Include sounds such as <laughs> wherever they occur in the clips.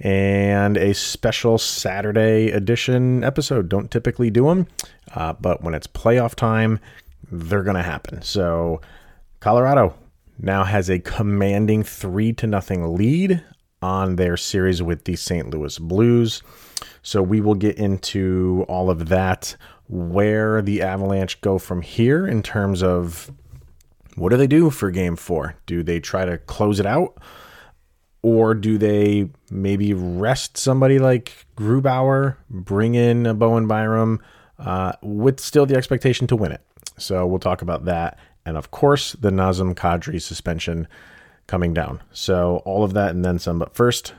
and a special Saturday edition episode. Don't typically do them, uh, but when it's playoff time, they're going to happen. So, Colorado now has a commanding three to nothing lead on their series with the St. Louis Blues. So we will get into all of that, where the Avalanche go from here in terms of what do they do for game four? Do they try to close it out? Or do they maybe rest somebody like Grubauer, bring in a Bowen Byram uh, with still the expectation to win it? So we'll talk about that. And of course, the Nazem Kadri suspension coming down. So all of that and then some. But first,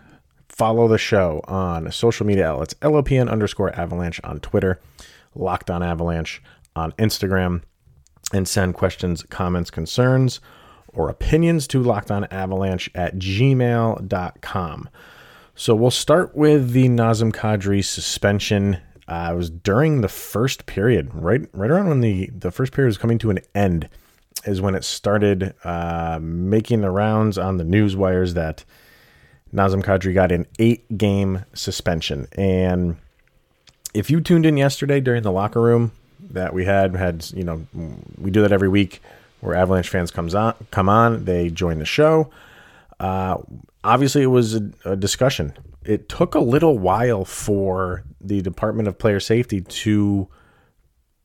follow the show on social media outlets LOPN underscore avalanche on Twitter, Locked on Avalanche on Instagram, and send questions, comments, concerns, or opinions to lockedonavalanche at gmail.com. So we'll start with the Nazem Kadri suspension. Uh, it was during the first period, right, right around when the, the first period was coming to an end is when it started uh, making the rounds on the news wires that Nazem Kadri got an eight game suspension. And if you tuned in yesterday during the locker room that we had, had you know, we do that every week where Avalanche fans comes on, come on, they join the show. Uh, obviously, it was a, a discussion. It took a little while for the Department of Player Safety to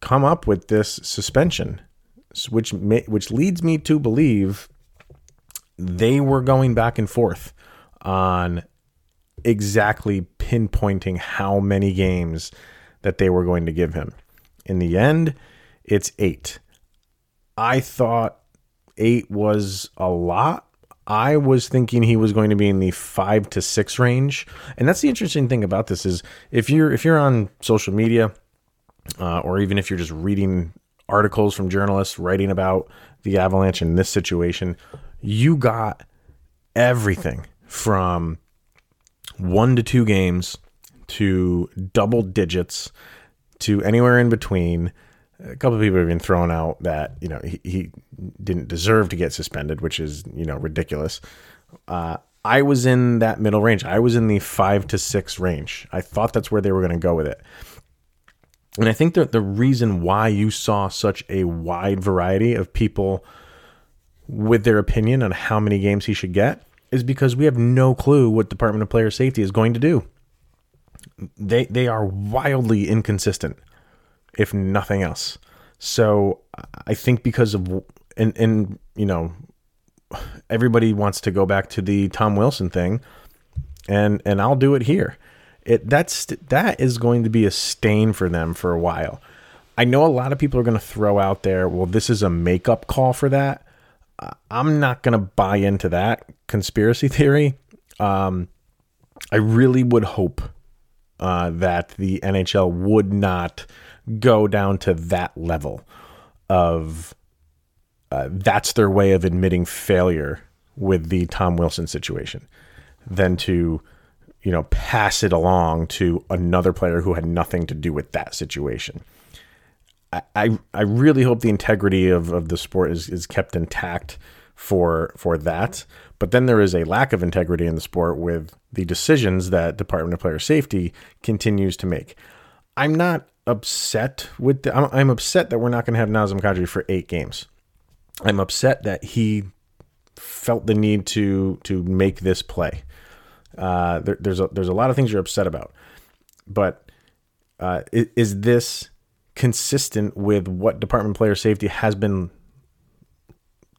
come up with this suspension which may, which leads me to believe they were going back and forth on exactly pinpointing how many games that they were going to give him. In the end, it's 8. I thought 8 was a lot. I was thinking he was going to be in the 5 to 6 range. And that's the interesting thing about this is if you're if you're on social media uh, or even if you're just reading articles from journalists writing about the Avalanche in this situation, you got everything from one to two games to double digits to anywhere in between. A couple of people have been thrown out that you know he, he didn't deserve to get suspended, which is you know ridiculous. Uh, I was in that middle range. I was in the five to six range. I thought that's where they were going to go with it. And I think that the reason why you saw such a wide variety of people with their opinion on how many games he should get is because we have no clue what Department of Player Safety is going to do. They they are wildly inconsistent, if nothing else. So I think because of and and you know everybody wants to go back to the Tom Wilson thing, and and I'll do it here it that's that is going to be a stain for them for a while. I know a lot of people are going to throw out there, well, this is a makeup call for that. I'm not going to buy into that conspiracy <laughs> theory. Um, I really would hope uh, that the NHL would not go down to that level of uh, that's their way of admitting failure with the Tom Wilson situation than to you know, pass it along to another player who had nothing to do with that situation. I, I, I really hope the integrity of, of the sport is, is kept intact for for that. But then there is a lack of integrity in the sport with the decisions that Department of Player Safety continues to make. I'm not upset with the, I'm, I'm upset that we're not going to have Nazem Kadri for eight games. I'm upset that he felt the need to to make this play. Uh, there, there's a, there's a lot of things you're upset about, but uh, is, is, this consistent with what Department Player Safety has been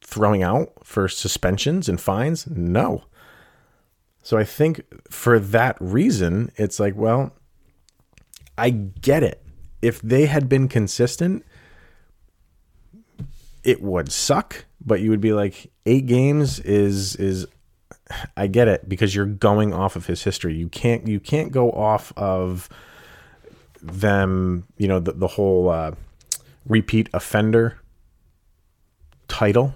throwing out for suspensions and fines? No. So I think for that reason, it's like, well, I get it. If they had been consistent, it would suck, but you would be like, eight games is is I get it because you're going off of his history. You can't you can't go off of them, you know, the, the whole uh, repeat offender title.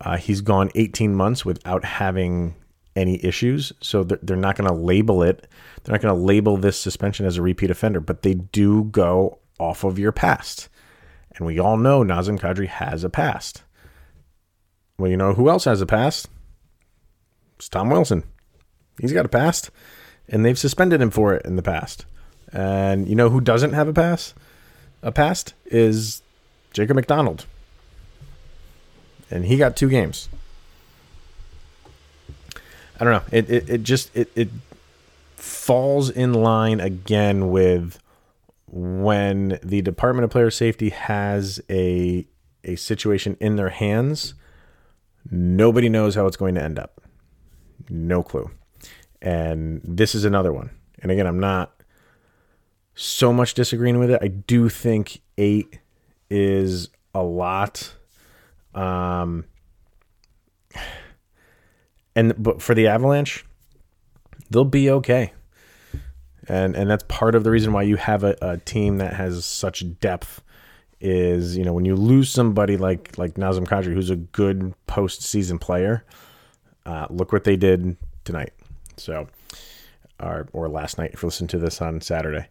Uh, he's gone 18 months without having any issues, so they're, they're not going to label it. They're not going to label this suspension as a repeat offender, but they do go off of your past. And we all know Nazem Kadri has a past. Well, you know who else has a past? It's Tom Wilson. He's got a past, and they've suspended him for it in the past. And you know who doesn't have a pass? A past is Jacob MacDonald. And he got two games. I don't know. It it, it just it, it falls in line again with when the Department of Player Safety has a a situation in their hands, nobody knows how it's going to end up. No clue. And this is another one. And again, I'm not so much disagreeing with it. I do think eight is a lot. Um, and but for the Avalanche, they'll be okay. And and that's part of the reason why you have a, a team that has such depth is you know when you lose somebody like like Nazem Kadri who's a good postseason player, uh, look what they did tonight. So, or or last night if you listen to this on Saturday.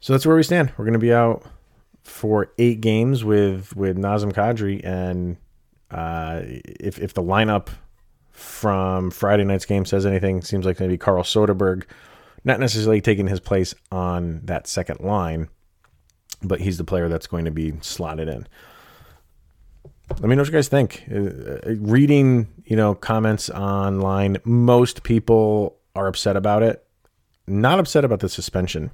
So that's where we stand. We're going to be out for eight games with with Nazem Kadri, and uh, if if the lineup from Friday night's game says anything, seems like maybe Carl Soderberg, not necessarily taking his place on that second line, but he's the player that's going to be slotted in. Let me know what you guys think. Uh, uh reading, you know, comments online, most people are upset about it. Not upset about the suspension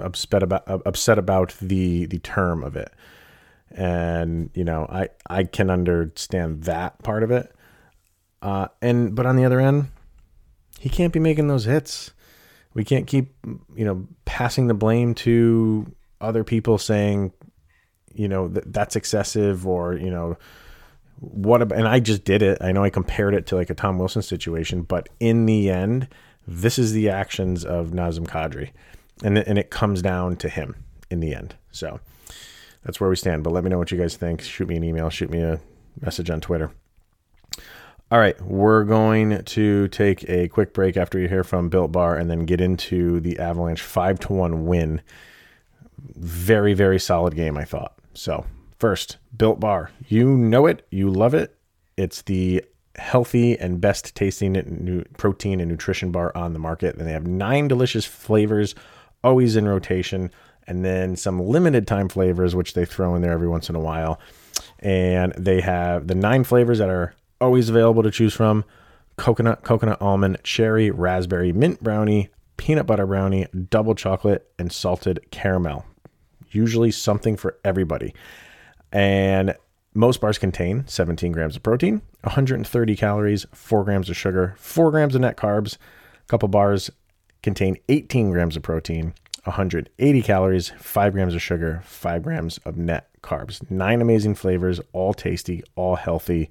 upset about upset about the the term of it and you know i i can understand that part of it uh and but on the other end he can't be making those hits we can't keep you know passing the blame to other people saying you know that that's excessive or you know what about, and I just did it. I know I compared it to like a Tom Wilson situation, but in the end, this is the actions of Nazem Kadri and and it comes down to him in the end. So that's where we stand. But let me know what you guys think. Shoot me an email. Shoot me a message on Twitter. All right, we're going to take a quick break after you hear from Built Bar, and then get into the Avalanche five to one win. Very very solid game, I thought. So first, Built Bar. You know it. You love it. It's the healthy and best tasting protein and nutrition bar on the market. And they have nine delicious flavors always in rotation, and then some limited time flavors, which they throw in there every once in a while. And they have the nine flavors that are always available to choose from coconut, coconut almond, cherry, raspberry, mint brownie, peanut butter brownie, double chocolate, and salted caramel. Usually something for everybody. And most bars contain 17 grams of protein, 130 calories, 4 grams of sugar, 4 grams of net carbs. A couple bars contain 18 grams of protein, 180 calories, 5 grams of sugar, 5 grams of net carbs. Nine amazing flavors, all tasty, all healthy,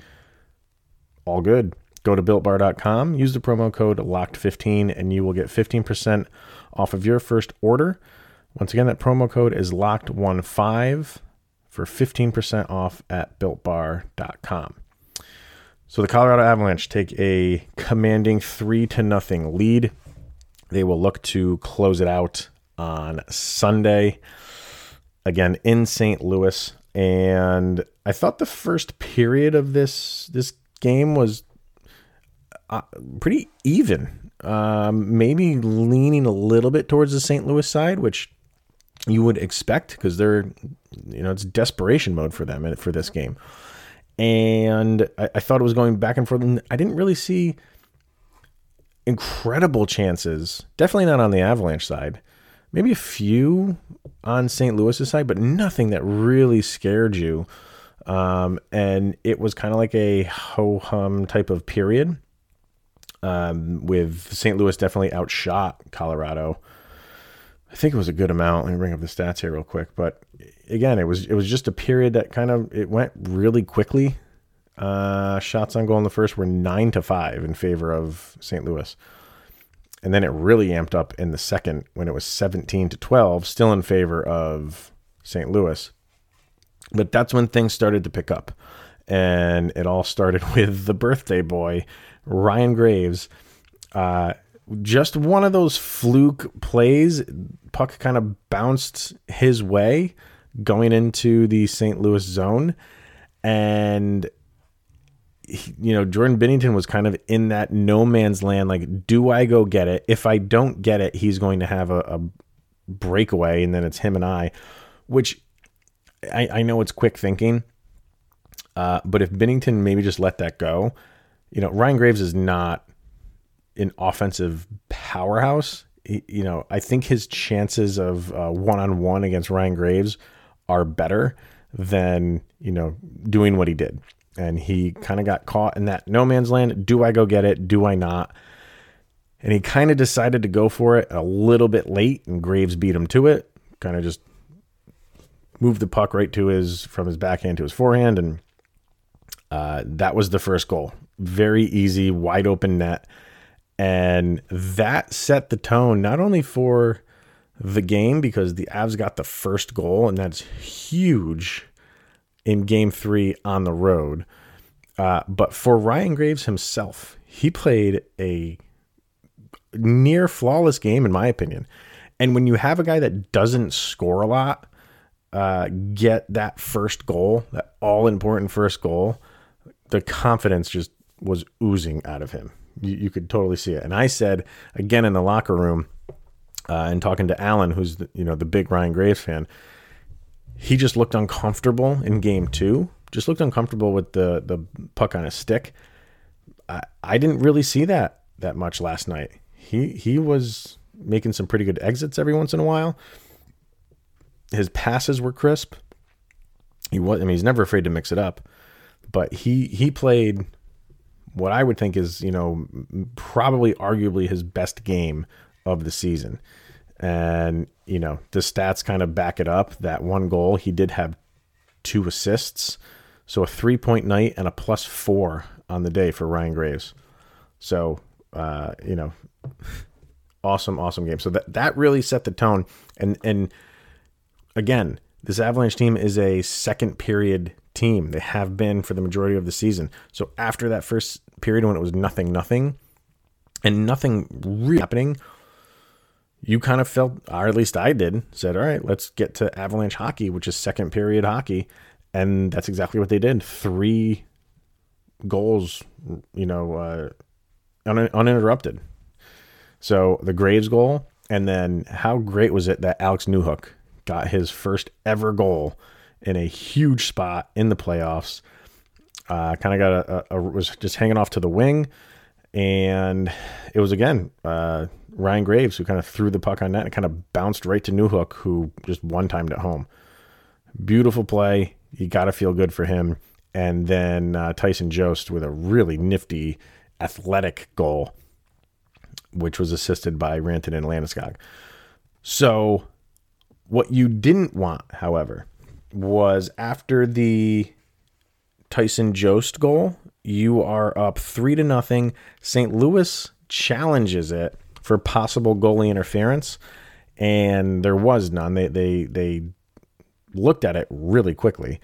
all good. Go to builtbar.com, use the promo code LOCKED15, and you will get 15% off of your first order. Once again, that promo code is LOCKED15 for 15% off at builtbar.com. So the Colorado Avalanche take a commanding 3 to nothing lead they will look to close it out on Sunday, again in St. Louis. And I thought the first period of this this game was uh, pretty even. Um, maybe leaning a little bit towards the St. Louis side, which you would expect because they're, you know, it's desperation mode for them for this game. And I, I thought it was going back and forth. And I didn't really see incredible chances. Definitely not on the Avalanche side. Maybe a few on St. Louis's side, but nothing that really scared you. Um, and it was kind of like a ho hum type of period. Um, with St. Louis definitely outshot Colorado. I think it was a good amount. Let me bring up the stats here real quick. But again, it was it was just a period that kind of it went really quickly. Uh, shots on goal in the first were nine to five in favor of St. Louis. And then it really amped up in the second when it was 17 to 12, still in favor of St. Louis. But that's when things started to pick up. And it all started <laughs> with the birthday boy, Ryan Graves. Uh, just one of those fluke plays. Puck kind of bounced his way going into the St. Louis zone. And you know, Jordan Binnington was kind of in that no man's land. Like, do I go get it? If I don't get it, he's going to have a, a breakaway, and then it's him and I, which I, I know it's quick thinking. Uh, but if Binnington maybe just let that go, you know, Ryan Graves is not an offensive powerhouse. He, you know, I think his chances of one on one against Ryan Graves are better than, you know, doing what he did and he kind of got caught in that no man's land. Do I go get it? Do I not? And he kind of decided to go for it a little bit late, and Graves beat him to it. Kind of just moved the puck right to his from his backhand to his forehand, and uh, that was the first goal. Very easy, wide open net, and that set the tone not only for the game because the Avs got the first goal, and that's huge in game three on the road. Uh, but for Ryan Graves himself, he played a near flawless game, in my opinion. And when you have a guy that doesn't score a lot, uh, get that first goal, that all important first goal, the confidence just was oozing out of him. You, you, could totally see it. And I said again in the locker room, uh, and talking to Alan, who's the, you know the big Ryan Graves fan, he just looked uncomfortable in game two. Just looked uncomfortable with the the puck on his stick. I, I didn't really see that that much last night. He he was making some pretty good exits every once in a while. His passes were crisp. He was I mean he's never afraid to mix it up, but he he played what I would think is, you know, probably arguably his best game of the season. And, you know, the stats kind of back it up. That one goal, he did have two assists. So a three point night and a plus four on the day for Ryan Graves. So, uh, you know, <laughs> awesome, awesome game. So that, that really set the tone. And, and again, this Avalanche team is a second period team. They have been for the majority of the season. So after that first period when it was nothing, nothing, and nothing really happening, you kind of felt, or at least I did, said, all right, let's get to Avalanche hockey, which is second period hockey. And that's exactly what they did. Three goals, you know, uh, un- uninterrupted. So the Graves goal, and then how great was it that Alex Newhook got his first ever goal in a huge spot in the playoffs? Uh, kind of got a, a, a, was just hanging off to the wing, and it was again uh, Ryan Graves, who kind of threw the puck on net and kind of bounced right to Newhook, who just one timed at home. Beautiful play. You got to feel good for him. And then uh, Tyson Jost with a really nifty athletic goal, which was assisted by Rantanen and Landeskog. So, what you didn't want, however, was after the Tyson Jost goal, you are up three to nothing. St. Louis challenges it for possible goalie interference, and there was none. They they they looked at it really quickly.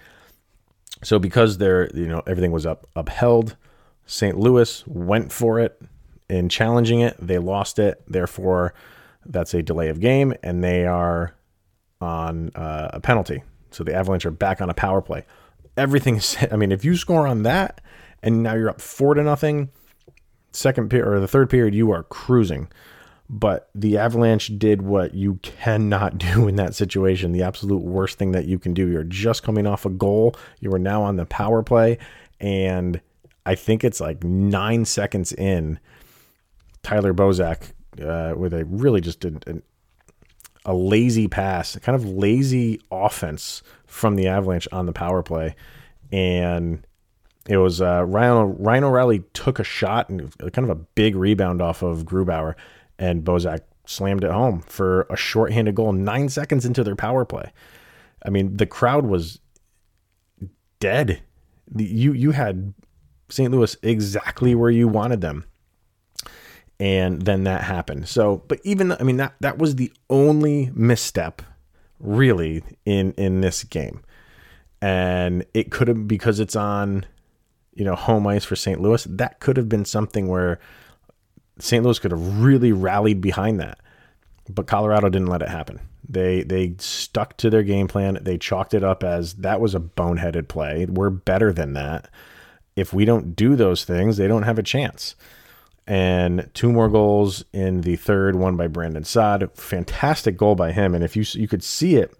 So because they're you know everything was up upheld, St. Louis went for it in challenging it. They lost it. Therefore, that's a delay of game, and they are on uh, a penalty. So the Avalanche are back on a power play. Everything is. I mean, if you score on that, and now you're up four to nothing, second period or the third period, you are cruising. But the Avalanche did what you cannot <laughs> do in that situation. The absolute worst thing that you can do. You're just coming off a goal. You are now on the power play. And I think it's like nine seconds in, Tyler Bozak uh, with a really just a, a, a lazy pass, kind of lazy offense from the Avalanche on the power play. And it was uh, Ryan, Ryan O'Reilly took a shot and kind of a big rebound off of Grubauer and Bozak slammed it home for a shorthanded goal nine seconds into their power play. I mean, the crowd was dead. You you had St. Louis exactly where you wanted them. And then that happened. So, but even I mean that that was the only misstep really in in this game. And it could have because it's on you know home ice for St. Louis, that could have been something where St. Louis could have really rallied behind that. But Colorado didn't let it happen. They they stuck to their game plan. They chalked it up as that was a boneheaded play. We're better than that. If we don't do those things, they don't have a chance. And two more goals in the third, one by Brandon Saad. Fantastic goal by him. And if you you could see it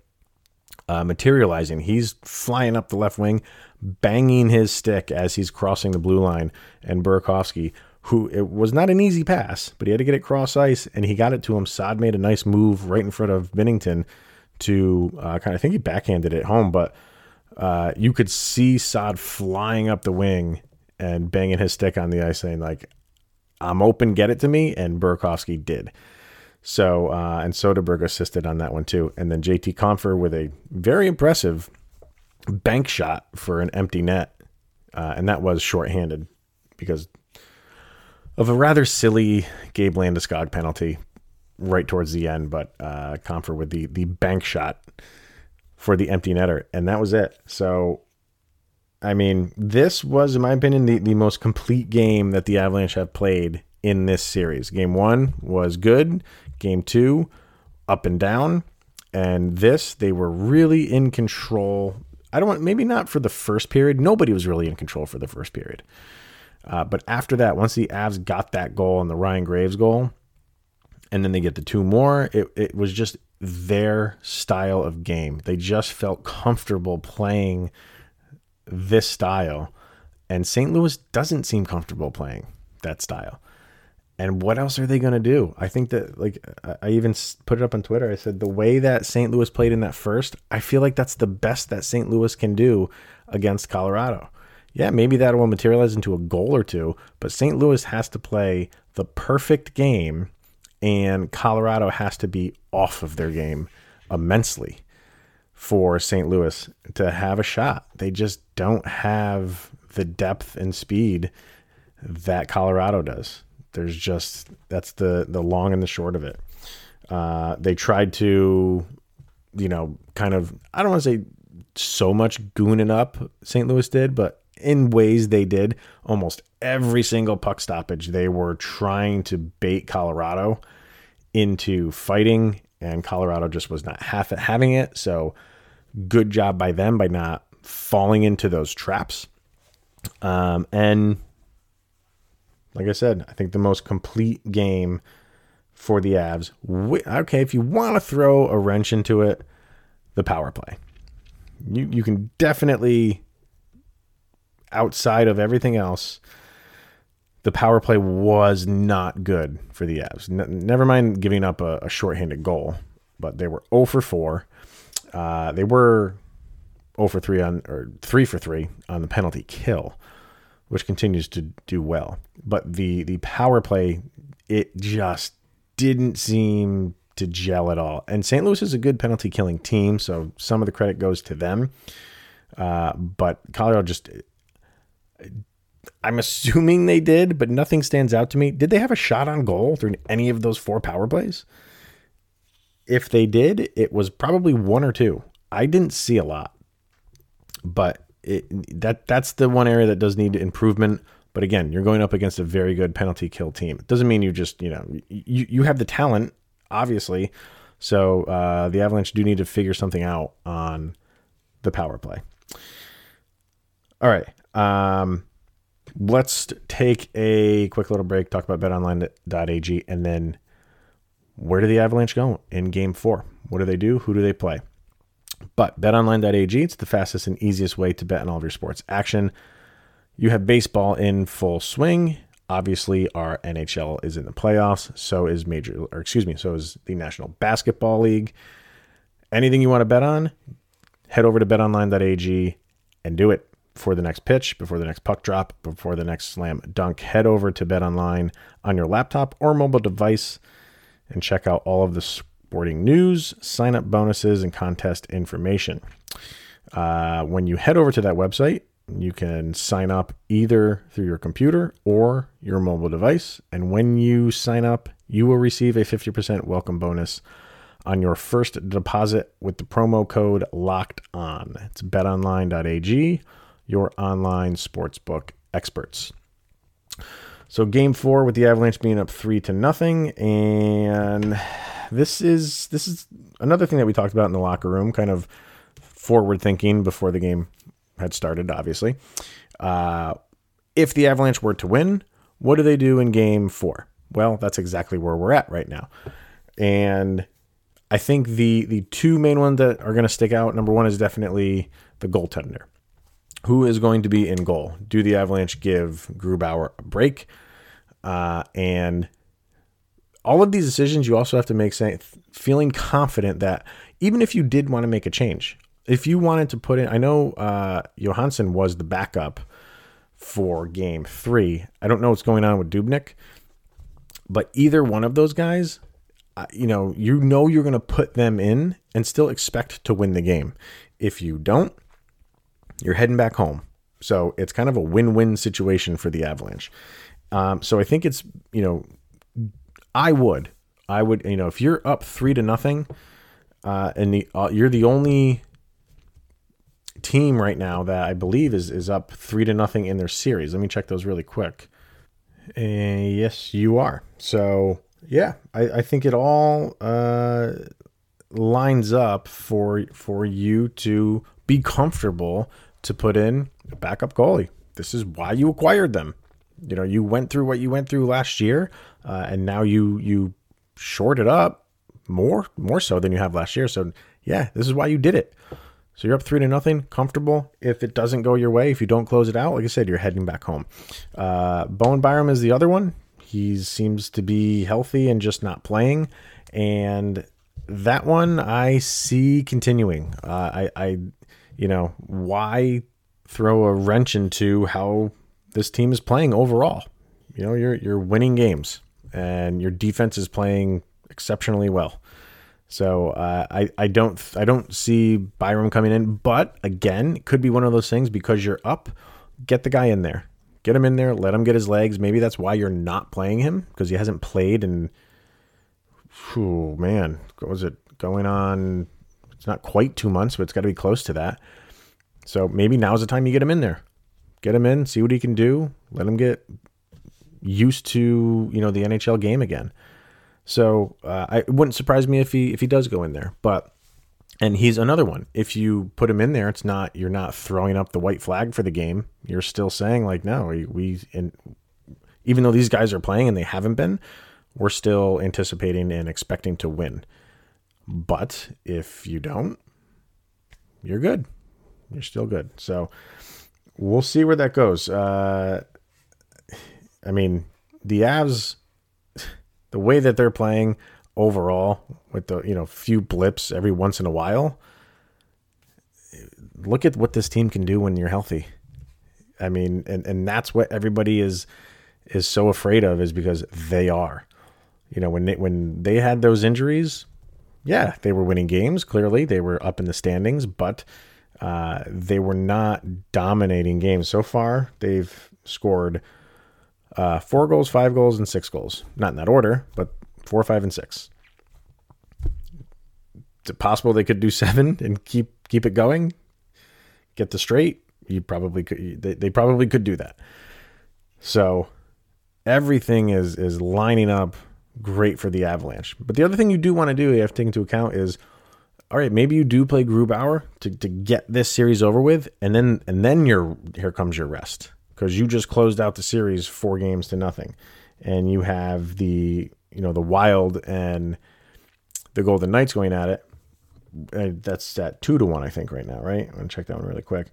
uh, materializing, he's flying up the left wing, banging his stick as he's crossing the blue line, and Burakovsky who it was not an easy pass, but he had to get it cross ice and he got it to him. Saad made a nice move right in front of Binnington to uh, kind of, I think he backhanded it home, but uh, you could see Saad flying up the wing and banging his stick on the ice, saying, like, I'm open, get it to me. And Burakovsky did. So, uh, and Soderberg assisted on that one too. And then JT Compher with a very impressive bank shot for an empty net. Uh, and that was shorthanded because of a rather silly Gabe Landeskog penalty right towards the end, but uh, Compher with the the bank shot for the empty netter, and that was it. So, I mean, this was, in my opinion, the, the most complete game that the Avalanche have played in this series. Game one was good. Game two, up and down. And this, they were really in control. I don't want, maybe not for the first period. Nobody was really in control for the first period. Uh, but after that, once the Avs got that goal and the Ryan Graves goal, and then they get the two more, it, it was just their style of game. They just felt comfortable playing this style. And St. Louis doesn't seem comfortable playing that style. And what else are they going to do? I think that, like, I even put it up on Twitter. I said, the way that St. Louis played in that first, I feel like that's the best that St. Louis can do against Colorado yeah, maybe that will materialize into a goal or two, but St. Louis has to play the perfect game and Colorado has to be off of their game immensely for St. Louis to have a shot. They just don't have the depth and speed that Colorado does. There's just that's the the long and the short of it. Uh, they tried to, you know, kind of I don't want to say so much gooning up St. Louis did, but in ways they did almost every single puck stoppage they were trying to bait colorado into fighting and colorado just was not half having it so good job by them by not falling into those traps um, and like i said i think the most complete game for the avs okay if you want to throw a wrench into it the power play you, you can definitely outside of everything else, the power play was not good for the Avs. N- never mind giving up a, a, shorthanded goal, but they were 0 for 4. Uh, they were 0 for 3 on, or 3 for 3 on the penalty kill, which continues to do well. But the, the power play, it just didn't seem to gel at all. And St. Louis is a good penalty killing team, so some of the credit goes to them. Uh, but Colorado just I'm assuming they did, but nothing stands out to me. Did they have a shot on goal through any of those four power plays? If they did, it was probably one or two. I didn't see a lot, but it, that that's the one area that does need improvement. But again, you're going up against a very good penalty kill team. It doesn't mean you just you know you you have the talent, obviously. So uh, the Avalanche do need to figure something out on the power play. All right. Um, let's take a quick little break, talk about betonline.ag, and then where do the Avalanche go in game four? What do they do? Who do they play? But betonline.ag, it's the fastest and easiest way to bet on all of your sports action. You have baseball in full swing. Obviously, our NHL is in the playoffs. So is major, or excuse me, so is the National Basketball League. Anything you want to bet on, head over to betonline.ag and do it before the next pitch, before the next puck drop, before the next slam dunk, head over to betonline on your laptop or mobile device and check out all of the sporting news, sign up bonuses, and contest information. Uh, when you head over to that website, You can sign up either through your computer or your mobile device. And when you sign up, you will receive a 50% welcome bonus on your first deposit with the promo code locked on. It's betonline.ag, your online sportsbook experts. So game four with the Avalanche being up three to nothing, and this is this is another thing that we talked about in the locker room, kind of forward thinking before the game had started. Obviously, uh, if the Avalanche were to win, what do they do in game four? Well, that's exactly where we're at right now, and I think the the two main ones that are going to stick out. Number one is definitely the goaltender. Who is going to be in goal? Do the Avalanche give Grubauer a break? Uh, and all of these decisions you also have to make saying feeling confident that even if you did want to make a change, if you wanted to put in, I know uh, Johansson was the backup for game three. I don't know what's going on with Dubnyk, but either one of those guys, uh, you know, you know you're going to put them in and still expect to win the game. If you don't, you're heading back home. So it's kind of a win-win situation for the Avalanche. Um, so I think it's you know, I would, I would, you know, if you're up three to nothing, uh, and the, uh, you're the only team right now that I believe is is up three to nothing in their series. Let me check those really quick. And yes, you are. So yeah, I, I think it all uh, lines up for for you to be comfortable to put in a backup goalie. This is why you acquired them. You know, you went through what you went through last year, uh, and now you you short it up more more so than you have last year. So yeah, this is why you did it. So you're up three to nothing, comfortable. If it doesn't go your way, if you don't close it out, like I said, you're heading back home. Uh, Bowen Byram is the other one. He seems to be healthy and just not playing, and that one I see continuing. Uh, I, I, you know, why throw a wrench into how this team is playing overall? You know, you're you're winning games, and your defense is playing exceptionally well. So uh, I I don't I don't see Byram coming in, but again, it could be one of those things because you're up. Get the guy in there, get him in there, let him get his legs. Maybe that's why you're not playing him because he hasn't played in. Oh man, what was it going on? It's not quite two months, but it's got to be close to that. So maybe now's the time you get him in there, get him in, see what he can do, let him get used to you know the NHL game again. So uh, I, it wouldn't surprise me if he if he does go in there. But and he's another one. If you put him in there, it's not you're not throwing up the white flag for the game. You're still saying like, no, we, we and even though these guys are playing and they haven't been, we're still anticipating and expecting to win. But if you don't, you're good. You're still good. So we'll see where that goes. Uh, I mean, the Avs the way that they're playing overall with the you know few blips every once in a while look at what this team can do when you're healthy. I mean and and that's what everybody is is so afraid of is because they are. You know when they when they had those injuries yeah they were winning games clearly. They were up in the standings but uh, they were not dominating games so far they've scored uh, four goals, five goals, and six goals. Not in that order, but four, five, and six. Is it possible they could do <laughs> seven and keep keep it going? Get the straight? You probably could. They, they probably could do that. So everything is is lining up great for the Avalanche. But the other thing you do want to do, you have to take into account is all right, maybe you do play Grubauer to, to get this series over with, and then and then your here comes your rest because you just closed out the series four games to nothing, and you have the you know the Wild and the Golden Knights going at it. that's at two to one, I think, right now. Right? I'm gonna check that one really quick.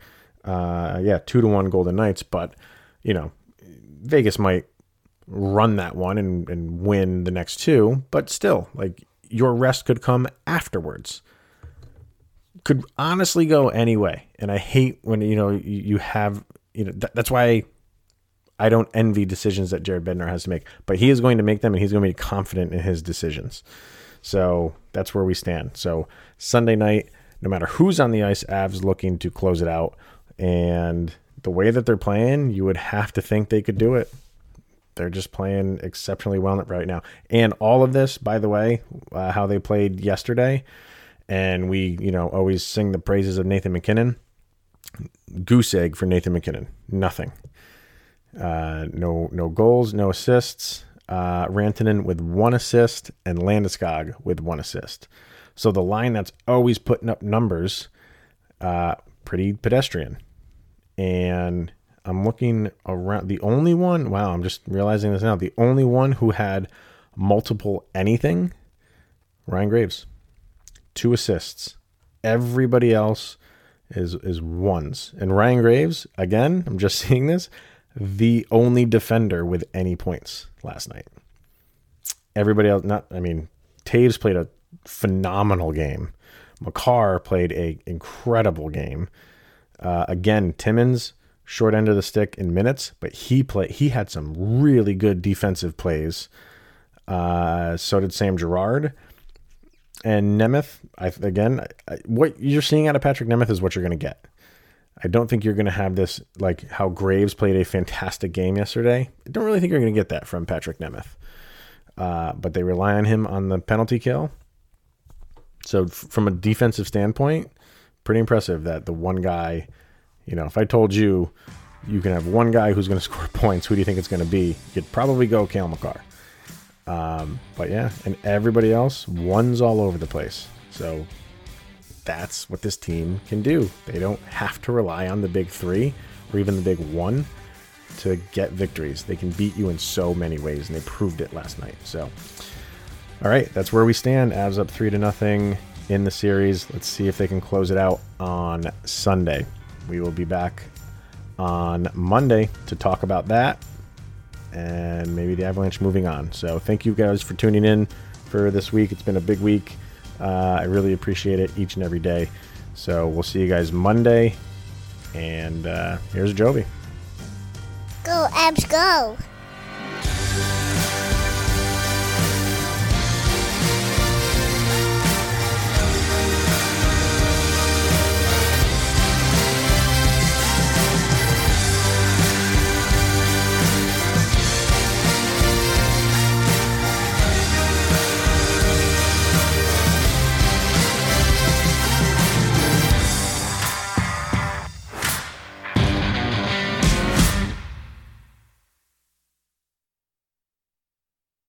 Uh, yeah, two to one Golden Knights, but you know Vegas might run that one and, and win the next two, but still, like your rest could come afterwards. Could honestly go anyway. And I hate when you know you, have you know th- that's why I don't envy decisions that Jared Bednar has to make, but he is going to make them and he's going to be confident in his decisions. So that's where we stand. So Sunday night, no matter who's on the ice, Avs looking to close it out. And the way that they're playing, you would have to think they could do it. They're just playing exceptionally well right now. And all of this, by the way, uh, how they played yesterday, and we, you know, always sing the praises of Nathan MacKinnon. Goose egg for Nathan MacKinnon. Nothing. Uh, no, no goals, no assists. Uh, Rantanen with one assist and Landeskog with one assist. So the line that's always putting up numbers, uh, pretty pedestrian. And I'm looking around. The only one, wow, I'm just realizing this now. The only one who had multiple anything, Ryan Graves, two assists. Everybody else is is ones. And Ryan Graves, again, I'm just <laughs> seeing this, the only defender with any points last night. Everybody else, not, I mean, Toews played a phenomenal game. Makar played a incredible game. Uh, again, Timmins short end of the stick in minutes, but he played. He had some really good defensive plays. Uh, so did Sam Girard and Nemeth. I, again, I, what you're seeing out of Patrik Nemeth is what you're going to get. I don't think you're going to have this like how Graves played a fantastic game yesterday. I don't really think you're going to get that from Patrik Nemeth. Uh, but they rely on him on the penalty kill. So f- from a defensive standpoint, pretty impressive that the one guy, you know, if I told you you can have one guy who's going <laughs> to score points, who do you think it's going to be? You'd probably go Cale Makar. Um, but yeah, and everybody else, one's all over the place. So that's what this team can do. They don't have to rely on the big three or even the big one to get victories. They can beat you in so many ways, and they proved it last night. So, all right, that's where we stand. Avs up three to nothing in the series. Let's see if they can close it out on Sunday. We will be back on Monday to talk about that and maybe the Avalanche moving on. So, thank you guys for tuning in for this week. It's been a big week. Uh, I really appreciate it each and every day. So we'll see you guys Monday. And uh, here's Jovi. Go, Avs, go.